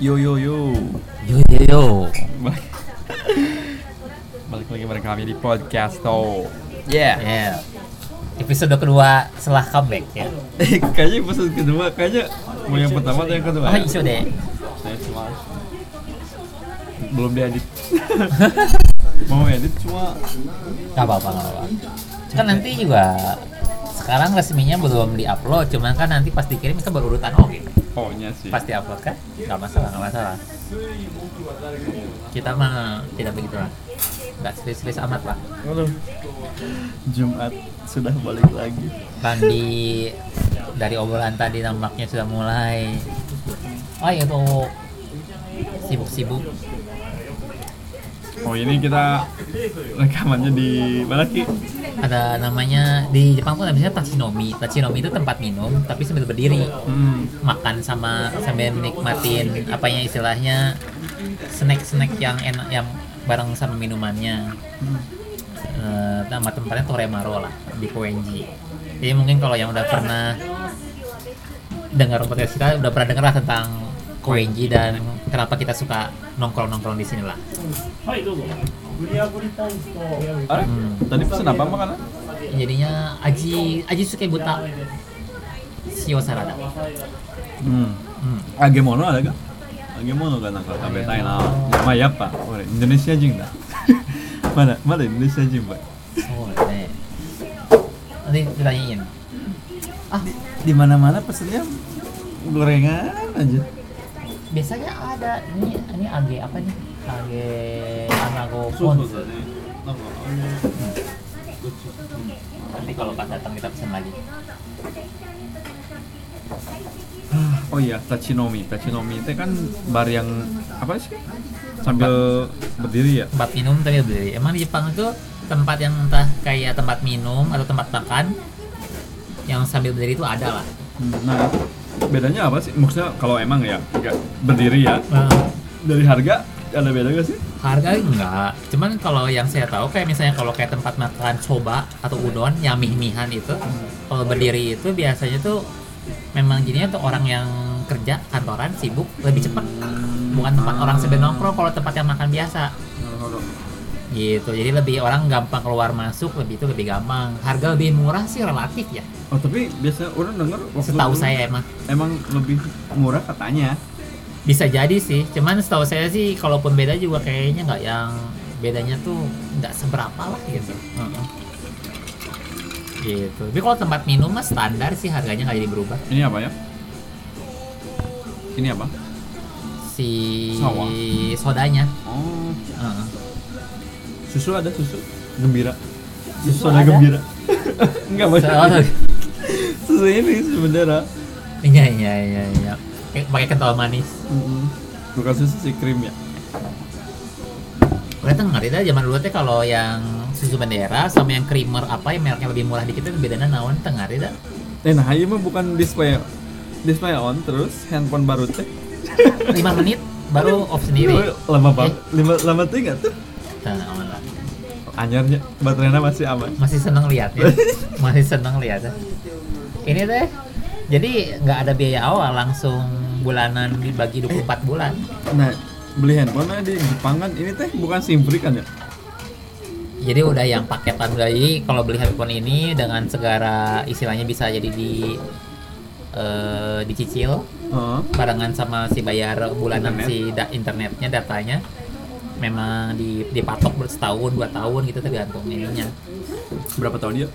Yo yo yo. Yo yo yo. Balik, lagi bareng kami di podcast to. Yeah. Ya. Episode kedua setelah comeback ya. Eh, kayaknya episode kedua kayaknya mau yang pertama atau yang kedua? Oh, ya? isu deh. Cuma belum diedit. mau edit cuma Gak apa-apa, gak apa-apa. Kan nanti juga sekarang resminya belum diupload, cuman kan nanti pas dikirim itu berurutan oke. oh sih. Pasti upload kan? Gak masalah, gak masalah. Kita mah tidak begitu lah. Gak serius-serius amat lah. Jumat sudah balik lagi. Bandi dari obrolan tadi nampaknya sudah mulai. Oh itu sibuk-sibuk. Oh ini kita rekamannya di mana ki? Ada namanya di Jepang tuh namanya tatsinomi. Tatsinomi itu tempat minum tapi sambil berdiri. Hmm. makan sama sambil nikmatin apanya istilahnya snack-snack yang enak yang bareng sama minumannya Eh, nama tempatnya Toremaro lah di Koenji jadi mungkin kalau yang udah pernah dengar podcast kita udah pernah dengar lah tentang Koenji dan kenapa kita suka nongkrong-nongkrong di sini lah. Hmm. Tadi pesen apa makanan? Jadinya aji aji suka buta sio sarada. Hmm. hmm. Agemono ada ga? Agemono kan ga sampai tanya na. Ma ya apa? Ore Indonesia jing da. mana mana Indonesia jing pak? Oh deh. Nanti ditanyain. Ah di mana mana pesennya gorengan aja biasanya ada ini ini age apa nih age anago ponzu nanti kalau pas datang kita pesan lagi. Oh iya, tachinomi. Tachinomi itu kan bar yang apa sih? Sambil berdiri ya? tempat minum tapi berdiri. Emang di Jepang itu tempat yang entah kayak tempat minum atau tempat makan yang sambil berdiri itu ada lah. Nah, bedanya apa sih? Maksudnya kalau emang ya nggak berdiri ya, Nah, dari harga ada beda gak sih? harga enggak cuman kalau yang saya tahu kayak misalnya kalau kayak tempat makan soba atau udon yang mih-mihan itu kalau berdiri itu biasanya tuh memang jadinya tuh orang yang kerja kantoran sibuk lebih cepat. Bukan tempat orang sambil nongkrong kalau tempat yang makan biasa gitu jadi lebih orang gampang keluar masuk lebih itu lebih gampang harga lebih murah sih relatif ya Oh tapi biasanya orang waktu setahu dulu saya emang emang lebih murah katanya. bisa jadi sih cuman setahu saya sih kalaupun beda juga kayaknya nggak yang bedanya tuh nggak seberapa lah gitu Heeh. gitu tapi kalau tempat minum mah standar sih harganya nggak jadi berubah Ini apa ya? Ini apa? si Sawah. sodanya Oh, Heeh. Susu ada susu gembira. Susu soda ada? gembira. Enggak banyak. susu ini susu bendera. iya iya iya iya Eh, pakai kental manis Bukan susu sih krim ya. Gue tuh ngerti dah zaman dulu teh kalau yang susu bendera sama yang creamer apa yang mereknya lebih murah dikit itu bedanya naon teu ngerti dah. Eh nah ini mah bukan display display on terus handphone baru teh. 5 menit baru off sendiri. Lama banget. Lima lama tuh nggak tuh? Tah, aman lah. Anyarnya baterainya masih aman. Masih seneng liatnya. Masih seneng liatnya. Ini teh jadi nggak ada biaya awal langsung bulanan dibagi 24 bulan. Nah, beli handphone di Jepang kan ini teh bukan SIM free kan ya? Jadi udah yang paketan dari kalau beli handphone ini dengan segala istilahnya bisa jadi di eh, dicicil Heeh. barengan sama si bayar bulanan Internet. si da- internetnya datanya memang di dipatok setahun dua tahun gitu tergantung ininya Berapa tahun dia?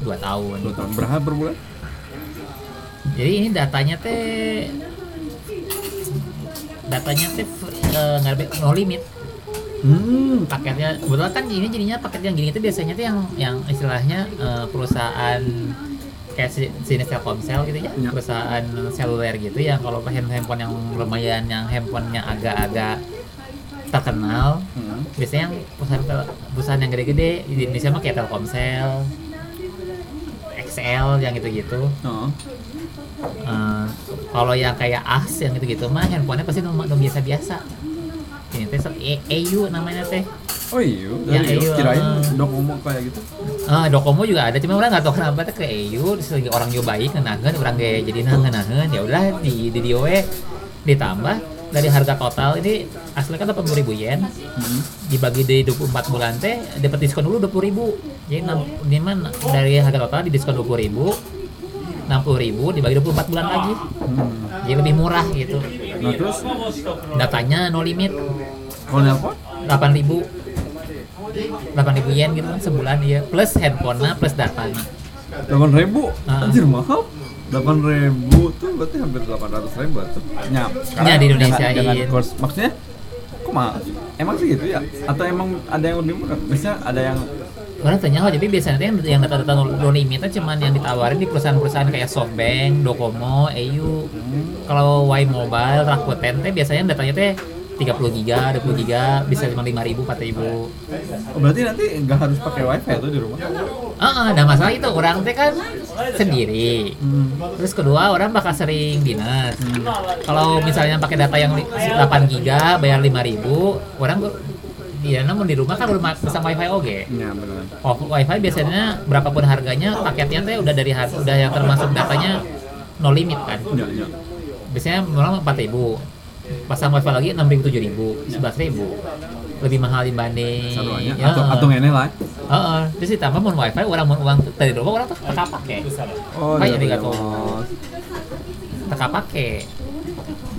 dua tahun Dua tahun. Berapa per bulan? jadi ini datanya teh datanya teh eh, nggak ada no limit Hmm. paketnya kebetulan kan ini jadinya paket yang gini tuh biasanya tuh yang yang istilahnya eh, perusahaan kayak si- sini Telkomsel gitu ya Ya. perusahaan seluler gitu yang kalau hand- handphone yang lumayan yang handphonenya agak-agak terkenal Hmm. biasanya yang perusahaan perusahaan yang gede-gede di Indonesia mah kayak Telkomsel XL yang gitu-gitu Heeh. Eh, kalau yang kayak AS yang gitu-gitu mah handphonenya pasti nomor biasa-biasa ini teh EU namanya teh Oh iya, Ya, dari iya. kirain Docomo kayak gitu. Ah, Docomo juga ada, cuma orang nggak tahu kenapa teh ke EU, terus lagi orang nyobain ngenaheun, orang gak jadi ngenaheun, ya udah di di dia we ditambah dari harga total ini asli kan 80 ribu yen. Hmm. dibagi di 24 bulan teh dapat diskon dulu 20 ribu. Jadi di mana dari harga total di diskon 20 ribu. 60 ribu dibagi 24 bulan lagi. Hmm. jadi lebih murah gitu. Nah terus? Datanya no limit. Kalau nelpon 8 ribu. 8 ribu yen gitu kan sebulan ya plus handphonenya plus datanya. Delapan ribu, Ah. anjir mahal. Delapan ribu tuh berarti hampir delapan ratus ribu tuh. Ya, Ya, di Indonesia, Dengan, dengan kurs, maksudnya, kok mahal? Emang sih gitu ya? Atau emang ada yang lebih murah? Biasanya ada yang Orang tanya jadi biasanya yang yang data-data no limitnya cuman yang ditawarin di perusahaan-perusahaan kayak SoftBank, Docomo, EU. Kalau Y Mobile, Rakuten teh biasanya datanya teh 30 giga, 20 giga, bisa cuma 5 ribu, 4 ribu. Oh, berarti nanti nggak harus pakai wifi tuh di rumah? Ah, ada masalah itu orang teh kan sendiri. Hmm. Terus kedua orang bakal sering dinas. Kalau misalnya pakai data yang 8 giga bayar 5 ribu, orang Iya, namun di rumah kan udah ma- pasang wifi oke. Ya benar. Oh, wifi biasanya berapapun harganya paketnya teh udah dari harga udah yang termasuk datanya no limit kan. Ya, ya. Biasanya orang 4000 pasang wifi lagi 6000 7000 11000 lebih mahal dibanding Satuannya. ya, Atau atau ngene lah. Heeh, terus ditambah mau wifi orang mau uang dari rumah orang tuh teka pakai Oh, arigato. bos. teka pakai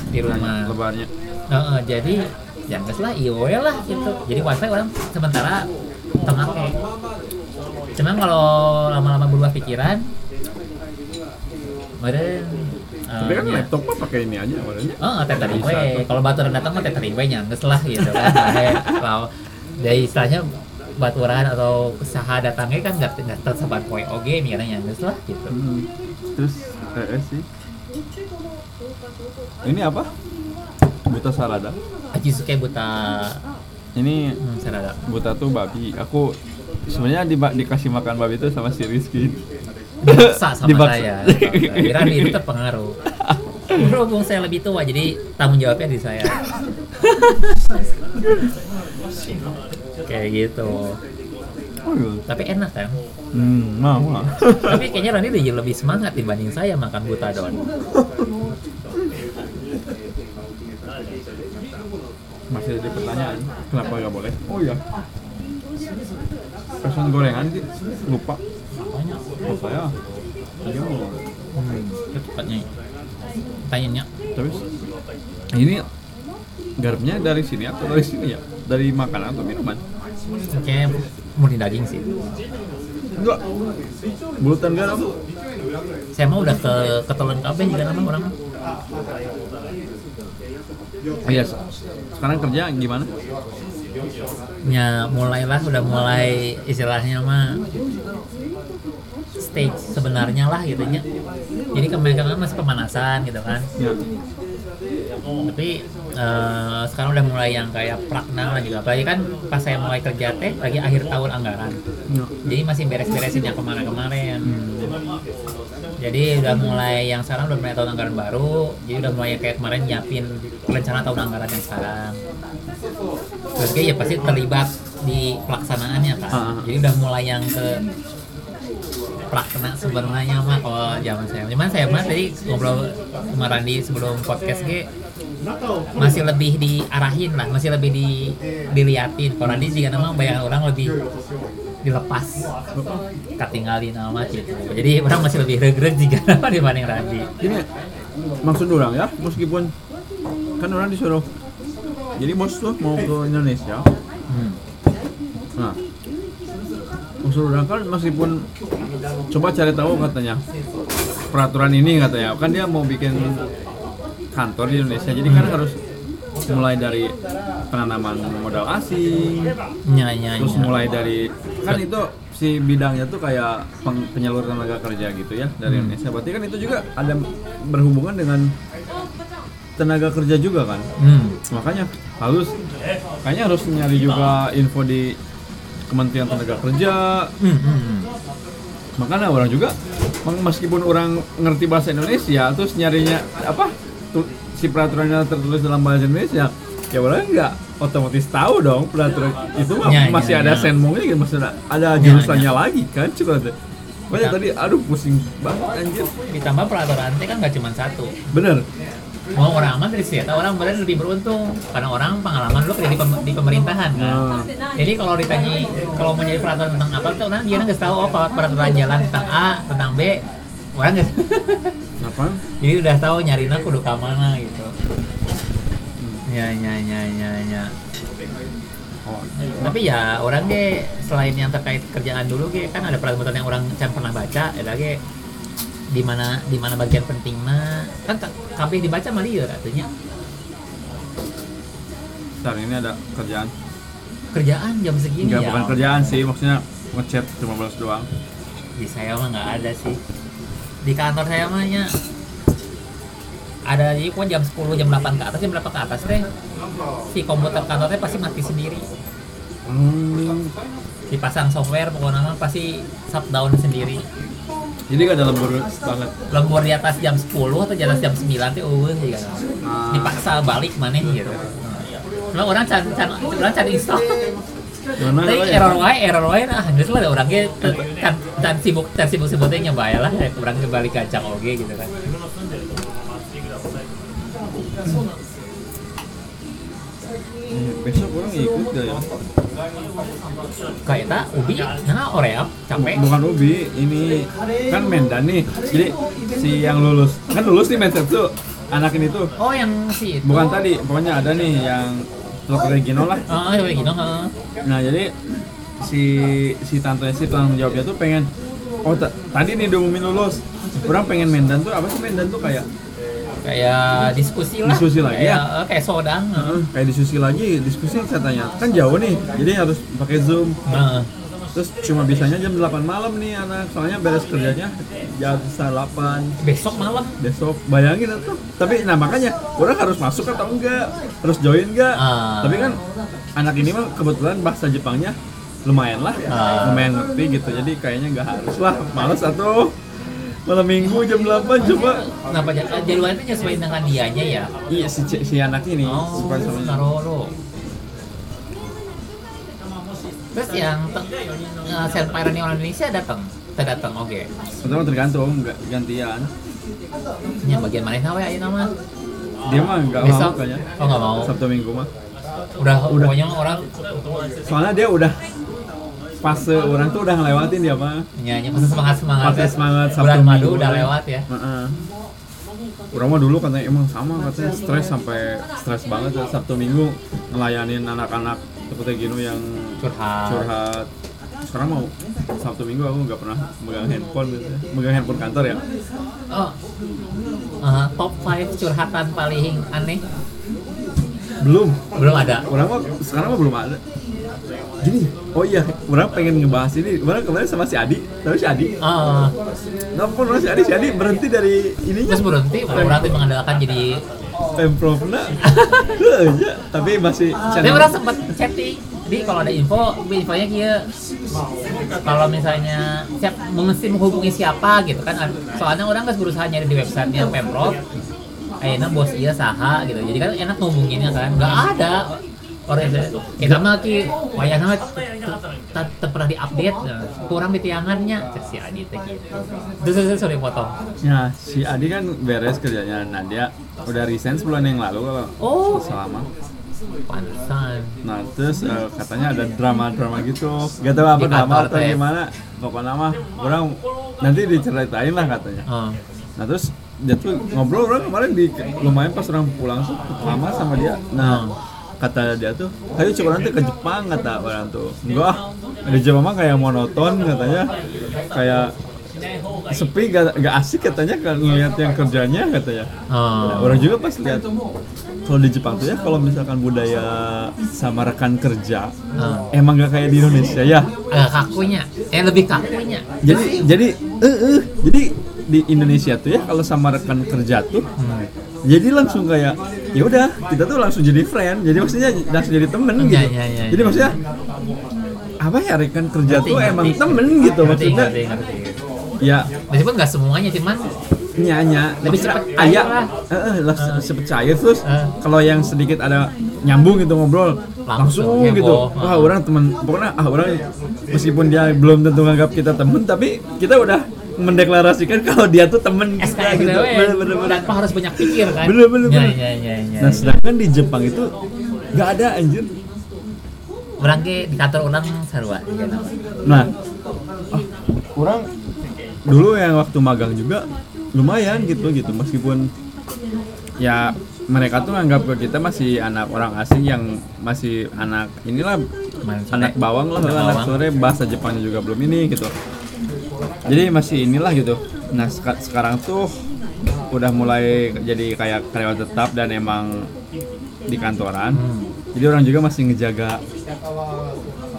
di rumah Lebarnya. Heeh, jadi ya nggak lah iya we lah gitu jadi wifi orang sementara tengah pakai cuman kalau lama-lama berubah pikiran kemarin Tapi kan laptop mah pakai ini aja warnanya. Oh, tethering tuh. Kalau baturan datang mah tethering we nyangges lah gitu kan. Kalau dari istilahnya baturan atau usaha datangnya kan nggak nggak tersebar poe oge mikirnya nyangges lah gitu. Hmm. Terus eh, eh, sih. Ini apa? Buta salada. Aji suka buta Ini hmm, sarada. buta tuh babi. Aku sebenarnya di, dikasih makan babi itu sama si Rizky. Dipaksa sama Dipaksa. saya. Kira itu terpengaruh. Berhubung saya lebih tua jadi tanggung jawabnya di saya. Kayak gitu. Oh, iya. Tapi enak kan? Hmm, mau. mau. Tapi kayaknya Rani lebih lebih semangat dibanding saya makan butadon. Masih ada pertanyaan. Kenapa nggak boleh? Oh iya. Pesan gorengan lupa. Banyak. Oh saya. Iya. Hmm, tepatnya. Tanyanya. Terus ini garamnya dari sini atau dari sini ya? Dari makanan atau minuman? Kayaknya murni daging sih. Enggak. Bulutan garam. Saya mau udah ke ketelan kabeh juga nama orang. Iya. Sekarang kerja gimana? Ya mulailah udah mulai istilahnya mah stage sebenarnya lah gitu nya. Jadi kemarin masih pemanasan gitu kan. Ya. Tapi eh, sekarang udah mulai yang kayak prakna lah juga. Apalagi kan pas saya mulai kerja teh lagi akhir tahun anggaran. Ya. Jadi masih beres-beresin yang kemarin-kemarin. Jadi udah mulai yang sekarang udah mulai tahun anggaran baru. Jadi udah mulai kayak kemarin nyiapin rencana tahun anggaran yang sekarang. Terus kayak ya pasti terlibat di pelaksanaannya kan. Jadi udah mulai yang ke pelaksana sebenarnya mah kalau zaman saya. Cuman saya mah tadi ngobrol sama Randi sebelum podcast ge masih lebih diarahin lah, masih lebih di diliatin. Kalau Randi juga nama bayangan orang lebih dilepas. Ketinggalin nama gitu jadi orang masih lebih regreg jika nama dibanding Randi. Ini maksud orang ya, meskipun kan orang disuruh. Jadi bos tuh mau ke Indonesia. hmm. Nah, maksud orang kan meskipun coba cari tahu katanya peraturan ini katanya kan dia mau bikin kantor di Indonesia. Jadi kan harus mulai dari penanaman modal asing nya nya terus nya. mulai dari kan itu si bidangnya tuh kayak peng- penyalur tenaga kerja gitu ya dari Hmm. Indonesia berarti kan itu juga ada berhubungan dengan tenaga kerja juga kan hmm. makanya harus kayaknya harus nyari juga info di Kementerian Tenaga Kerja Hmm, hmm, hmm. makanya orang juga meskipun orang ngerti bahasa Indonesia terus nyarinya apa si peraturannya tertulis dalam bahasa Indonesia ya orang nggak? Otomatis tahu dong peraturan. Itu mah Ya, ya, masih ada ya. senmongnya gitu maksudnya ada Ya, jurusannya lagi kan coba tuh Makanya Ya. tadi aduh pusing banget anjir. Ditambah peraturan teh kan nggak cuma satu. Bener. Mau orang aman dari situ orang benar lebih beruntung karena orang pengalaman dulu kerja di, pem- di pemerintahan kan. Nah. jadi kalau ditanya kalau mau jadi peraturan tentang apa tuh orang dia nggak tahu apa peraturan jalan tentang A tentang B nggak Apa? jadi udah tahu nyarinya kudu ke mana gitu. Ya ya ya ya ya. Oh, tapi ya orang ge selain yang terkait kerjaan dulu ge kan ada peraturan yang orang can pernah baca ada ge di mana di mana bagian pentingnya kan ka- kabeh dibaca mah lieur artinya. Bentar, ini ada kerjaan. kerjaan jam segini Enggak, ya bukan kerjaan sih, maksudnya ngechat cuma balas doang. di saya mah nggak ada sih di kantor saya mah ada jadi pokoknya jam 10 jam 8 ke atas jam berapa ke atas teh si komputer kantornya pasti mati sendiri Hmm. dipasang software pokoknya pasti shutdown sendiri Jadi gak ada lembur banget. lembur di atas jam 10 atau di atas jam 9 tuh eueuh ya kan. Nah. Dipaksa balik mana gitu. Nah, orang can can orang can install. Tapi ya? error wae, error wae nah geus lah orangnya can can sibuk can sibuk sibuknya nyoba lah orang ke balik kacang oge gitu kan. Besok orang ikut gak ya? Kayak eta ubi nah oreap capek. Bukan Ubi, ini kan Mendan nih. Jadi si yang lulus, kan lulus nih Mendan tuh. Anak ini tuh. Oh yang si itu. Bukan tadi, pokoknya ada nih yang dokter Regino lah. Oh, kayak gitu heeh. Nah jadi si si tante si tanggung jawabnya tuh pengen oh ta- tadi nih diumumin lulus orang pengen mendan tuh apa sih mendan tuh kayak Kayak diskusi lah. Diskusi lagi kayak, ya? eh, Kayak sodang. heeh. eh, kayak diskusi lagi diskusi katanya kan jauh nih jadi harus pakai zoom Heeh. Terus cuma bisanya jam 8 malam nih anak soalnya beres kerjanya jam 8 Besok malam. besok bayangin tuh tapi nah makanya orang harus masuk atau enggak harus join enggak Ah. tapi kan anak ini mah kebetulan bahasa Jepangnya lumayan lah Ah. lumayan ngerti gitu jadi kayaknya nggak harus lah males atau malam minggu jam 8 coba Kenapa jadwalnya itu nyesuaiin dengan dianya ya? iya si, si anak ini Oh. Naroro. Terus yang eh, senpai Rani orang Indonesia datang, kita datang, oke. pertama tergantung nggak gantian Ini bagian mana nawe ayo nama? dia mah nggak mau kayaknya Oh nggak mau. sabtu minggu mah Udah, Udah. pokoknya orang soalnya dia udah fase orang tuh udah ngelewatin dia mah nyanyi masa semangat semangat. Fase semangat Sabtu Bulan madu Minggu udah lewat ya. Heeh. Orang mah dulu katanya emang sama katanya stres sampai stres banget ya Sabtu Minggu ngelayanin anak-anak seperti gini yang Curhat. curhat. Sekarang mau Sabtu Minggu aku nggak pernah megang handphone gitu ya. Megang handphone kantor ya. Oh, eh, top 5 curhatan paling aneh Belum. belum ada. Orang mah sekarang mah belum ada. Gini, oh iya, orang pengen ngebahas ini. Orang kemarin sama si Adi, tahu si Adi? Oh, Nelfon orang si Adi, si Adi berhenti dari ininya. terus berhenti, orang tuh mengandalkan jadi Pemprovna. Iya, tapi masih Tapi orang sempat chatting. Jadi kalau ada info, infonya kia kalau misalnya siap mengisi menghubungi siapa gitu kan. Soalnya orang kan berusaha nyari di websitenya Pemprov. Ayeuna bos iya saha gitu. Jadi kan enak ngehubunginnya kan. Enggak ada orang kita mah ki mah te- te- te pernah diupdate nah, kurang di tiangannya si Adi teh gitu. Terus terus sorry potong. Ya, si Adi kan beres kerjanya. Nah, dia udah resign sebulan yang lalu kalau Oh, selama. pantesan. Nah, terus eh, katanya ada drama-drama gitu. Gak tahu apa drama atau gimana. Pokoknya mah orang nanti diceritain lah katanya. Oh. Nah, terus dia tuh ngobrol orang kemarin di lumayan pas orang pulang tuh lama sama dia. Nah, kata dia tuh, ayo coba nanti ke Jepang kata orang tuh. Enggak, di Jepang mah kayak monoton katanya. Kayak sepi gak, gak asik katanya kalau ngeliat yang kerjanya katanya. Nah, Oh. orang juga pas lihat kalau di Jepang tuh ya kalau misalkan budaya sama rekan kerja Oh. emang gak kayak di Indonesia ya. agak kakunya eh lebih kakunya Jadi jadi eh eh, jadi di Indonesia tuh ya kalau sama rekan kerja tuh Hmm. Jadi langsung kayak ya udah kita tuh langsung jadi friend jadi maksudnya langsung jadi temen Iya, gitu iya, iya, jadi iya. maksudnya apa ya rekan kerja Ngerti, tuh ngerti. emang temen gitu Ngerti, maksudnya ngerti, ngerti. ya meskipun nggak semuanya cuman nyanya Lebih maksudnya cepet cair aya lah. eh, lah, cepet cair terus Eh. kalau yang sedikit ada nyambung gitu ngobrol Langsung, langsung, gitu heboh. wah orang temen pokoknya ah orang meskipun dia belum tentu nganggap kita temen tapi kita udah mendeklarasikan kalau dia tuh temen kita SKSDW gitu. Bener, bener, bener. tanpa harus banyak pikir kan Bener, bener, ya, bener. ya, ya, ya, Nah ya. sedangkan di Jepang itu nggak ada anjir. orang ke di kantor orang nama. Nah, ah, kurang dulu yang waktu magang juga lumayan gitu gitu meskipun ya mereka tuh nganggap ke kita masih anak orang asing yang masih anak inilah anak bawang lah Anak anak sore bahasa Jepangnya juga belum ini gitu jadi masih inilah gitu. Nah seka- sekarang tuh udah mulai jadi kayak karyawan tetap dan emang di kantoran. Hmm. jadi orang juga masih ngejaga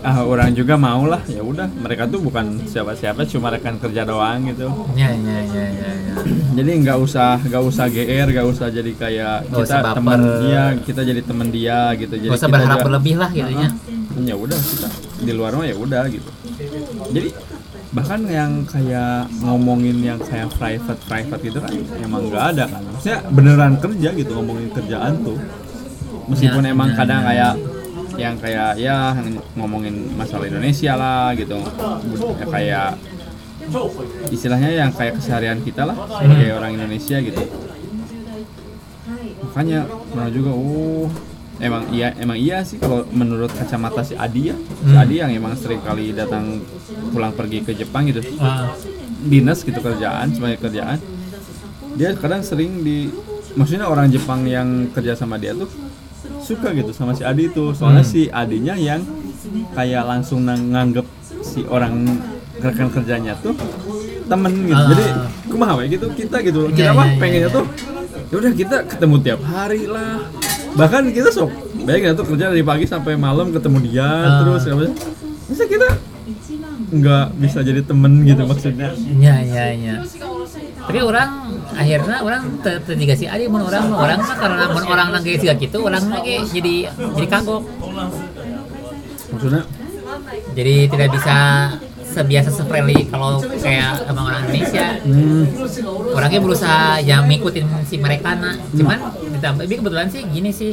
ah orang juga mau lah. Ya udah mereka tuh bukan siapa-siapa cuma rekan kerja doang gitu. Ya ya ya ya, ya. jadi nggak usah nggak usah gr nggak usah jadi kayak Nggak kita teman dia kita jadi teman dia gitu. Jadi Gak usah berharap juga- berlebih lah gitu ya ya udah kita di luar mah ya udah gitu. Jadi bahkan yang kayak ngomongin yang kayak private private gitu kan emang nggak ada kan. Maksudnya beneran kerja gitu ngomongin kerjaan tuh. Meskipun Ya, emang ya, kadang ya. kayak yang kayak ya ngomongin masalah Indonesia lah gitu. Ya, kayak istilahnya yang kayak keseharian kita lah sebagai orang Indonesia gitu. Makanya pernah juga oh emang iya emang iya sih kalau menurut kacamata si Adi ya si Hmm. Adi yang emang sering kali datang pulang pergi ke Jepang gitu Ah, dinas gitu kerjaan sebagai kerjaan dia kadang sering di maksudnya orang Jepang yang kerja sama dia tuh suka gitu sama si Adi tuh soalnya Hmm. si Adinya yang kayak langsung nganggep si orang rekan kerjanya tuh temen gitu Ah. jadi kumaha gitu kita gitu kita mah iya, iya, pengennya iya. tuh ya udah kita ketemu tiap hari lah bahkan kita sok bayangin tuh kerja dari pagi sampai malam ketemu dia Ah. terus ya bisa kita nggak bisa jadi temen gitu maksudnya. Ya ya ya tapi orang akhirnya orang te- te- juga si Adi mun orang orang mah karena mun orang lagi siga gitu orang lagi jadi jadi kagok. Maksudnya? Jadi tidak bisa sebiasa se-friendly kalau kayak emang orang Indonesia. Hmm, orangnya berusaha yang ngikutin si mereka nah. Cuman ditambah tapi kebetulan sih gini sih.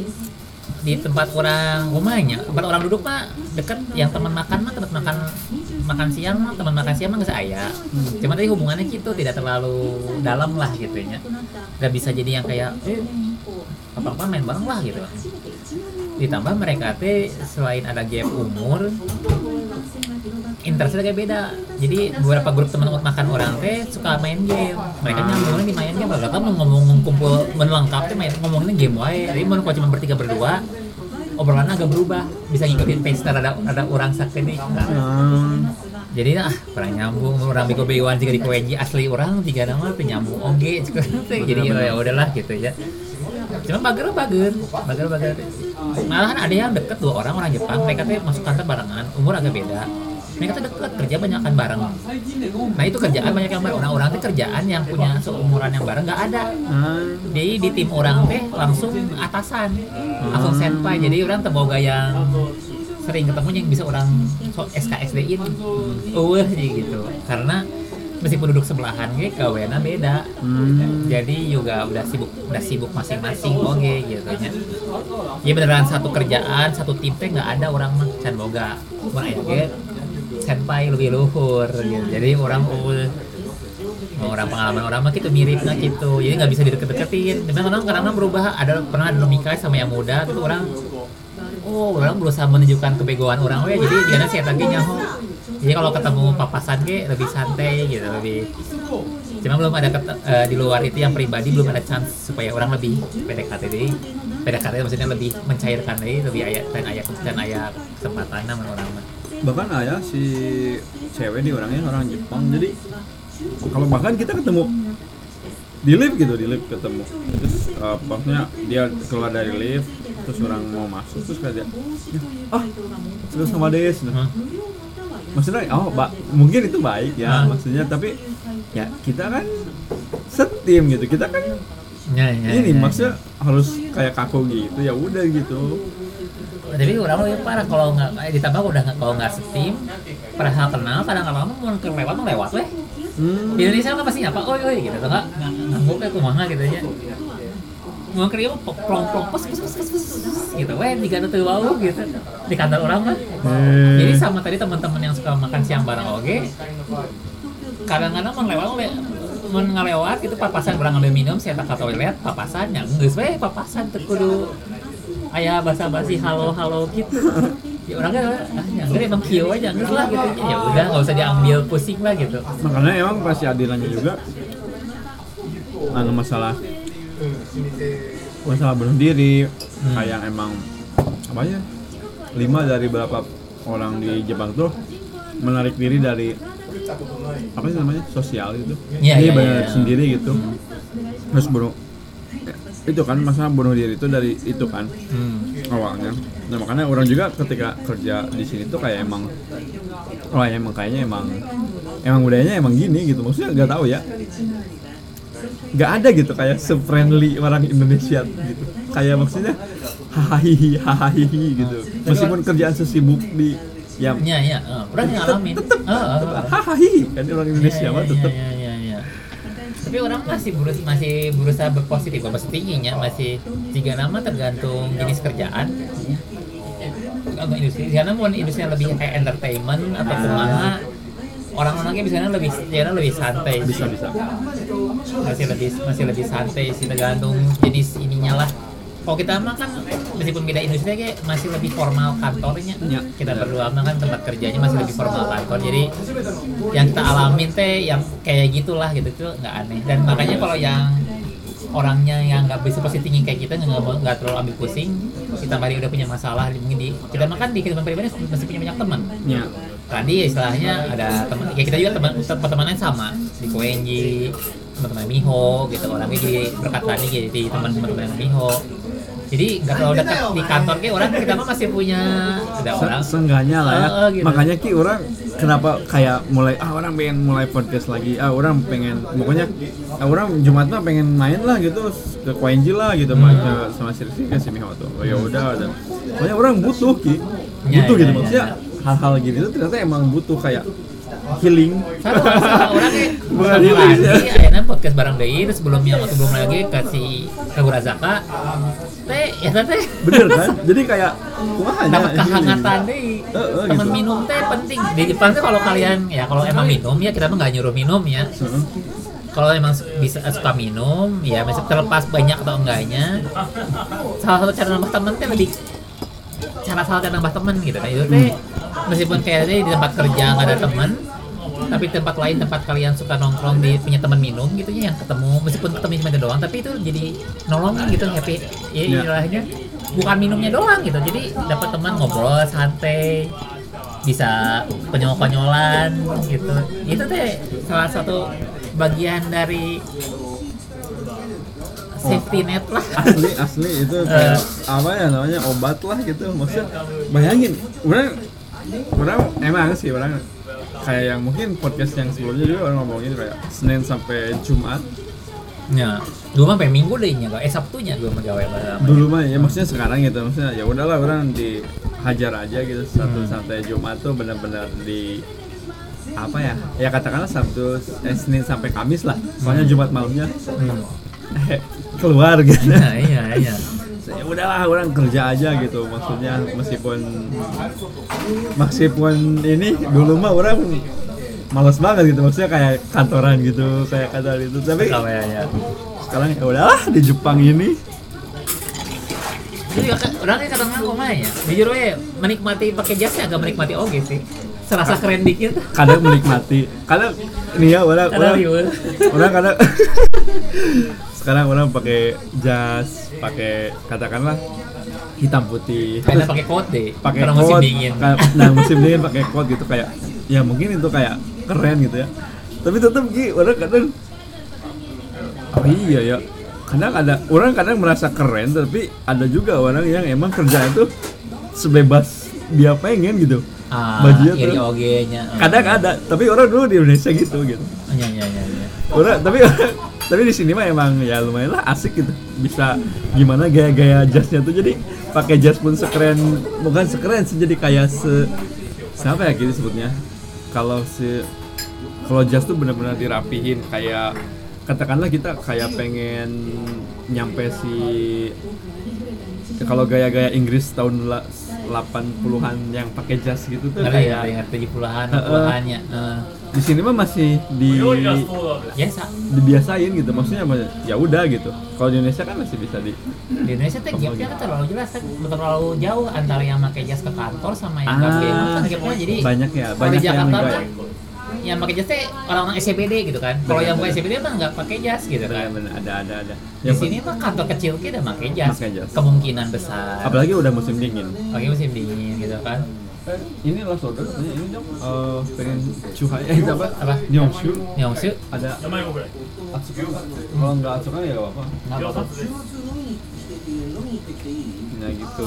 Di tempat orang rumahnya tempat orang duduk mah deket yang teman makan mah tempat makan makan siang mah teman makan siang mah nggak saya. Cuman tadi hubungannya gitu tidak terlalu dalam lah gitu ya. Nggak bisa jadi yang kayak eh apa apa main bareng lah gitu. Ditambah mereka teh selain ada gap umur interestnya kayak beda. Jadi beberapa grup teman makan orang teh suka main game. Mereka nyambungnya di main game. Mau ngomong kumpul melengkap teh main ngomongin game wae. Jadi mau kalau cuma bertiga berdua obrolan agak berubah. Bisa ngikutin pace ada ada orang sakti nih. Hmm, jadi ah kurang nyambung. Orang bego begoan juga di KWJ asli orang tiga nama tuh nyambung. Oke jadi ya udahlah gitu ya. Cuma bager bager bager bager malahan ada yang deket dua orang orang Jepang. Mereka tuh masuk kantor barengan. Umur agak beda mereka tuh deket kerja banyak kan bareng. Nah itu kerjaan banyak yang bareng. Orang-orang tuh kerjaan yang punya seumuran yang bareng nggak ada. Hmm, jadi di tim orang teh langsung atasan langsung senpai. Jadi orang terboga yang sering ketemu yang bisa orang so SKSD in uh gitu. Karena meskipun duduk sebelahan ge kawena beda. Hmm. jadi juga udah sibuk udah sibuk masing-masing oke gitu. Nya ya beneran satu kerjaan satu tim teh nggak ada orang mah. Can boga ge senpai lebih luhur gitu. Jadi orang uh orang pengalaman orang mah gitu mirip nah gitu. Jadi nggak bisa dideket-deketin tapi orang kadang berubah ada pernah ada Mika sama yang muda itu orang oh orang berusaha menunjukkan kebegoan orang. We jadi jangan saya tadi nyaho jadi kalau ketemu papasan ge lebih santai gitu lebih. Cuma belum ada ket- eh, di luar itu yang pribadi belum ada chance supaya orang lebih PDKT jadi PDKT maksudnya lebih mencairkan deh lebih ayat dan ayat dan ayat kesempatan nama orang mah bahkan ayah si cewek di orangnya orang Jepang. Jadi kalau bahkan kita ketemu di lift gitu di lift ketemu. Terus uh, maksudnya dia keluar dari lift terus orang mau masuk terus kayak ah terus sama Des. Hmm. maksudnya oh ba- mungkin itu baik ya Hah? maksudnya tapi ya kita kan setim gitu. Kita kan ya, ya, ini ya, maksudnya harus kayak kaku gitu ya udah gitu jadi orang lebih parah kalau nggak eh, ditambah udah kalau nggak setim padahal kenal kadang kadang mau ke lewat mau lewat weh hmm. di Indonesia kan pasti apa oh iya gitu atau nggak ngangguk kayak kumaha gitu ya mau kerja plong plong pes pes pes pes pes gitu weh di kantor tuh bau gitu di kantor orang mah Eh. jadi sama tadi teman-teman yang suka makan siang bareng oke kadang-kadang mengelewat mun ngalewat itu papasan orang ngambil minum saya tak ke toilet papasan yang geus we papasan teu kudu aya basa-basi halo-halo gitu. Ya orang kan ah emang kieu aja geus lah gitu. Ya udah nggak usah diambil pusing lah gitu. Makanya emang pasti adilannya juga anu masalah masalah bunuh diri. Hmm. kayak emang apa ya lima dari berapa orang di Jepang tuh menarik diri dari apa sih namanya sosial gitu. Jadi iya, banyak iya. sendiri gitu. Terus bunuh itu kan masalah bunuh diri itu dari itu kan hmm. awalnya. Nah makanya orang juga ketika kerja di sini tuh kayak emang oh ya emang kayaknya emang emang budayanya emang gini gitu. Maksudnya nggak tahu ya. Nggak ada gitu kayak se-friendly orang Indonesia gitu. Kayak maksudnya hahaha hahaha gitu. Meskipun kerjaan sesibuk di ya. Iya, eh, orang ngalamin. Heeh, heeh. hahaha kan orang Indonesia Iya, mah iya, tetap iya. Tapi orang masih berusaha masih berusaha berpositif, masih tingginya, masih tiga nama tergantung jenis kerjaan. Kalau industri, karena mau industri lebih kayak entertainment atau kumaha, orang-orangnya biasanya lebih biasanya lebih santai sih. bisa bisa masih lebih masih lebih santai sih tergantung jenis ininya lah kalau kita mah kan meskipun beda industri kayak masih lebih formal kantornya. Ya. kita berdua mah kan tempat kerjanya masih lebih formal kantor. Jadi yang kita alamin teh yang kayak gitulah gitu tuh nggak aneh. Dan makanya kalau yang orangnya yang nggak bisa pasti tinggi kayak kita nggak nggak terlalu ambil pusing kita mari udah punya masalah mungkin di kita mah kan di kehidupan pribadi masih punya banyak teman. Ya. Tadi istilahnya ada teman ya kita juga teman teman-temannya sama. Di KNJ teman-teman Miho gitu. Orangnya jadi berkat tadi jadi teman-teman Miho jadi nggak terlalu dekat di kantor kayak orang kita mah masih punya ada Se- orang. seenggaknya lah ya. Oh, oh, gitu. makanya ki orang kenapa kayak mulai ah orang pengen mulai podcast lagi ah orang pengen pokoknya ah, orang Jumat mah pengen main lah gitu ke KNJ lah gitu Hmm. main sama si Rizky ke si Miho tuh. Oh, ya udah ada pokoknya orang butuh ki. Ya, butuh ya, gitu ya, maksudnya hal-hal gini tuh ternyata emang butuh kayak healing. Orang kayak Bukan sama ini, ya. akhirnya podcast bareng deh terus sebelumnya waktu belum lagi kasih Kagura Zaka teh ya teh bener kan? Jadi kayak dapat healing. kehangatan deh Heeh, teman gitu. minum teh penting. Di Jepang kalau kalian ya kalau emang minum ya kita mah nggak nyuruh minum ya. Kalau emang bisa suka minum ya masih terlepas banyak atau enggaknya. Salah satu cara nambah temen teh lebih cara salah cara nambah temen gitu. Nah itu teh meskipun kayaknya di tempat kerja nggak ada temen tapi tempat lain tempat kalian suka nongkrong di punya teman minum gitu ya yang ketemu meskipun ketemu cuma itu doang tapi itu jadi nolongin gitu happy. Ya Ya. istilahnya bukan minumnya doang gitu jadi dapat teman ngobrol santai bisa konyol-konyolan gitu. Itu teh salah satu bagian dari safety net lah. Asli asli itu kayak apa ya namanya obat lah gitu maksudnya bayangin orang orang emang sih orang kayak yang mungkin podcast yang sebelumnya juga orang ngomongin kayak Senin sampai Jumat ya dulu mah sampai minggu deh nya eh sabtunya dulu mah gawe bareng. dulu mah ya maksudnya sekarang gitu maksudnya ya udahlah orang dihajar aja gitu Sabtu Hmm. sampai Jumat tuh benar-benar di apa ya ya katakanlah Sabtu eh, Senin sampai Kamis lah soalnya Jumat malamnya hmm. keluar gitu nah iya iya ya udahlah orang kerja aja gitu maksudnya meskipun meskipun ini dulu mah orang males banget gitu maksudnya kayak kantoran gitu kayak kantor itu tapi gawe ya sekarang ya udahlah di Jepang ini Jadi kan orang kayak kadang mah ya. Jujur we menikmati pakai jasnya agak menikmati oke sih. Serasa keren dikit. kadang menikmati kadang ini ya orang orang, orang kadang sekarang orang pakai jas pakai katakanlah hitam putih Karena Terus pakai coat deh. pakai Karena musim coat, dingin. nah musim dingin pakai coat gitu kayak ya mungkin itu kayak keren gitu ya tapi tetap Ki orang kadang oh iya ya kadang ada orang kadang merasa keren tapi ada juga orang yang emang kerja itu sebebas dia pengen gitu Ah, bajunya tuh- oge nya. kadang ada tapi orang dulu di Indonesia gitu gitu Iya iya iya iya. orang tapi tapi di sini mah emang ya lumayan lah asik gitu. Bisa gimana gaya-gaya jasnya tuh. Jadi pakai jas pun sekeren bukan sekeren sih jadi kayak se siapa ya gitu sebutnya? Kalau si kalau jas tuh benar-benar dirapihin kayak katakanlah kita kayak pengen nyampe si kalau gaya-gaya Inggris tahun 80-an yang pakai jas gitu tuh Ngeri, kayak ya, ngerti 70-an, 60-annya. Uh. Di sini mah masih di ya, biasa dibiasain gitu. Maksudnya ya udah gitu. Kalau di Indonesia kan masih bisa di di Indonesia tuh gapnya kan gitu. terlalu jelas kan terlalu jauh antara yang pakai jas ke kantor sama yang enggak ah, pakai kan jadi banyak ya banyak di Jakarta yang kan yang pakai jas teh orang-orang SCBD gitu kan. Kalau yang bukan SCBD mah nggak pakai jas gitu kan. Bener, ada ada ada. Yang sini mah kantor kecil kita pakai jas. Kemungkinan besar. Apalagi udah musim dingin. Apalagi musim dingin gitu kan. Eh, ini lah order ini, ini dong uh, pengen cuhai eh apa apa Nyongsu Nyongsu? ada atsuka kalau nggak kan ya nggak apa apa nah gitu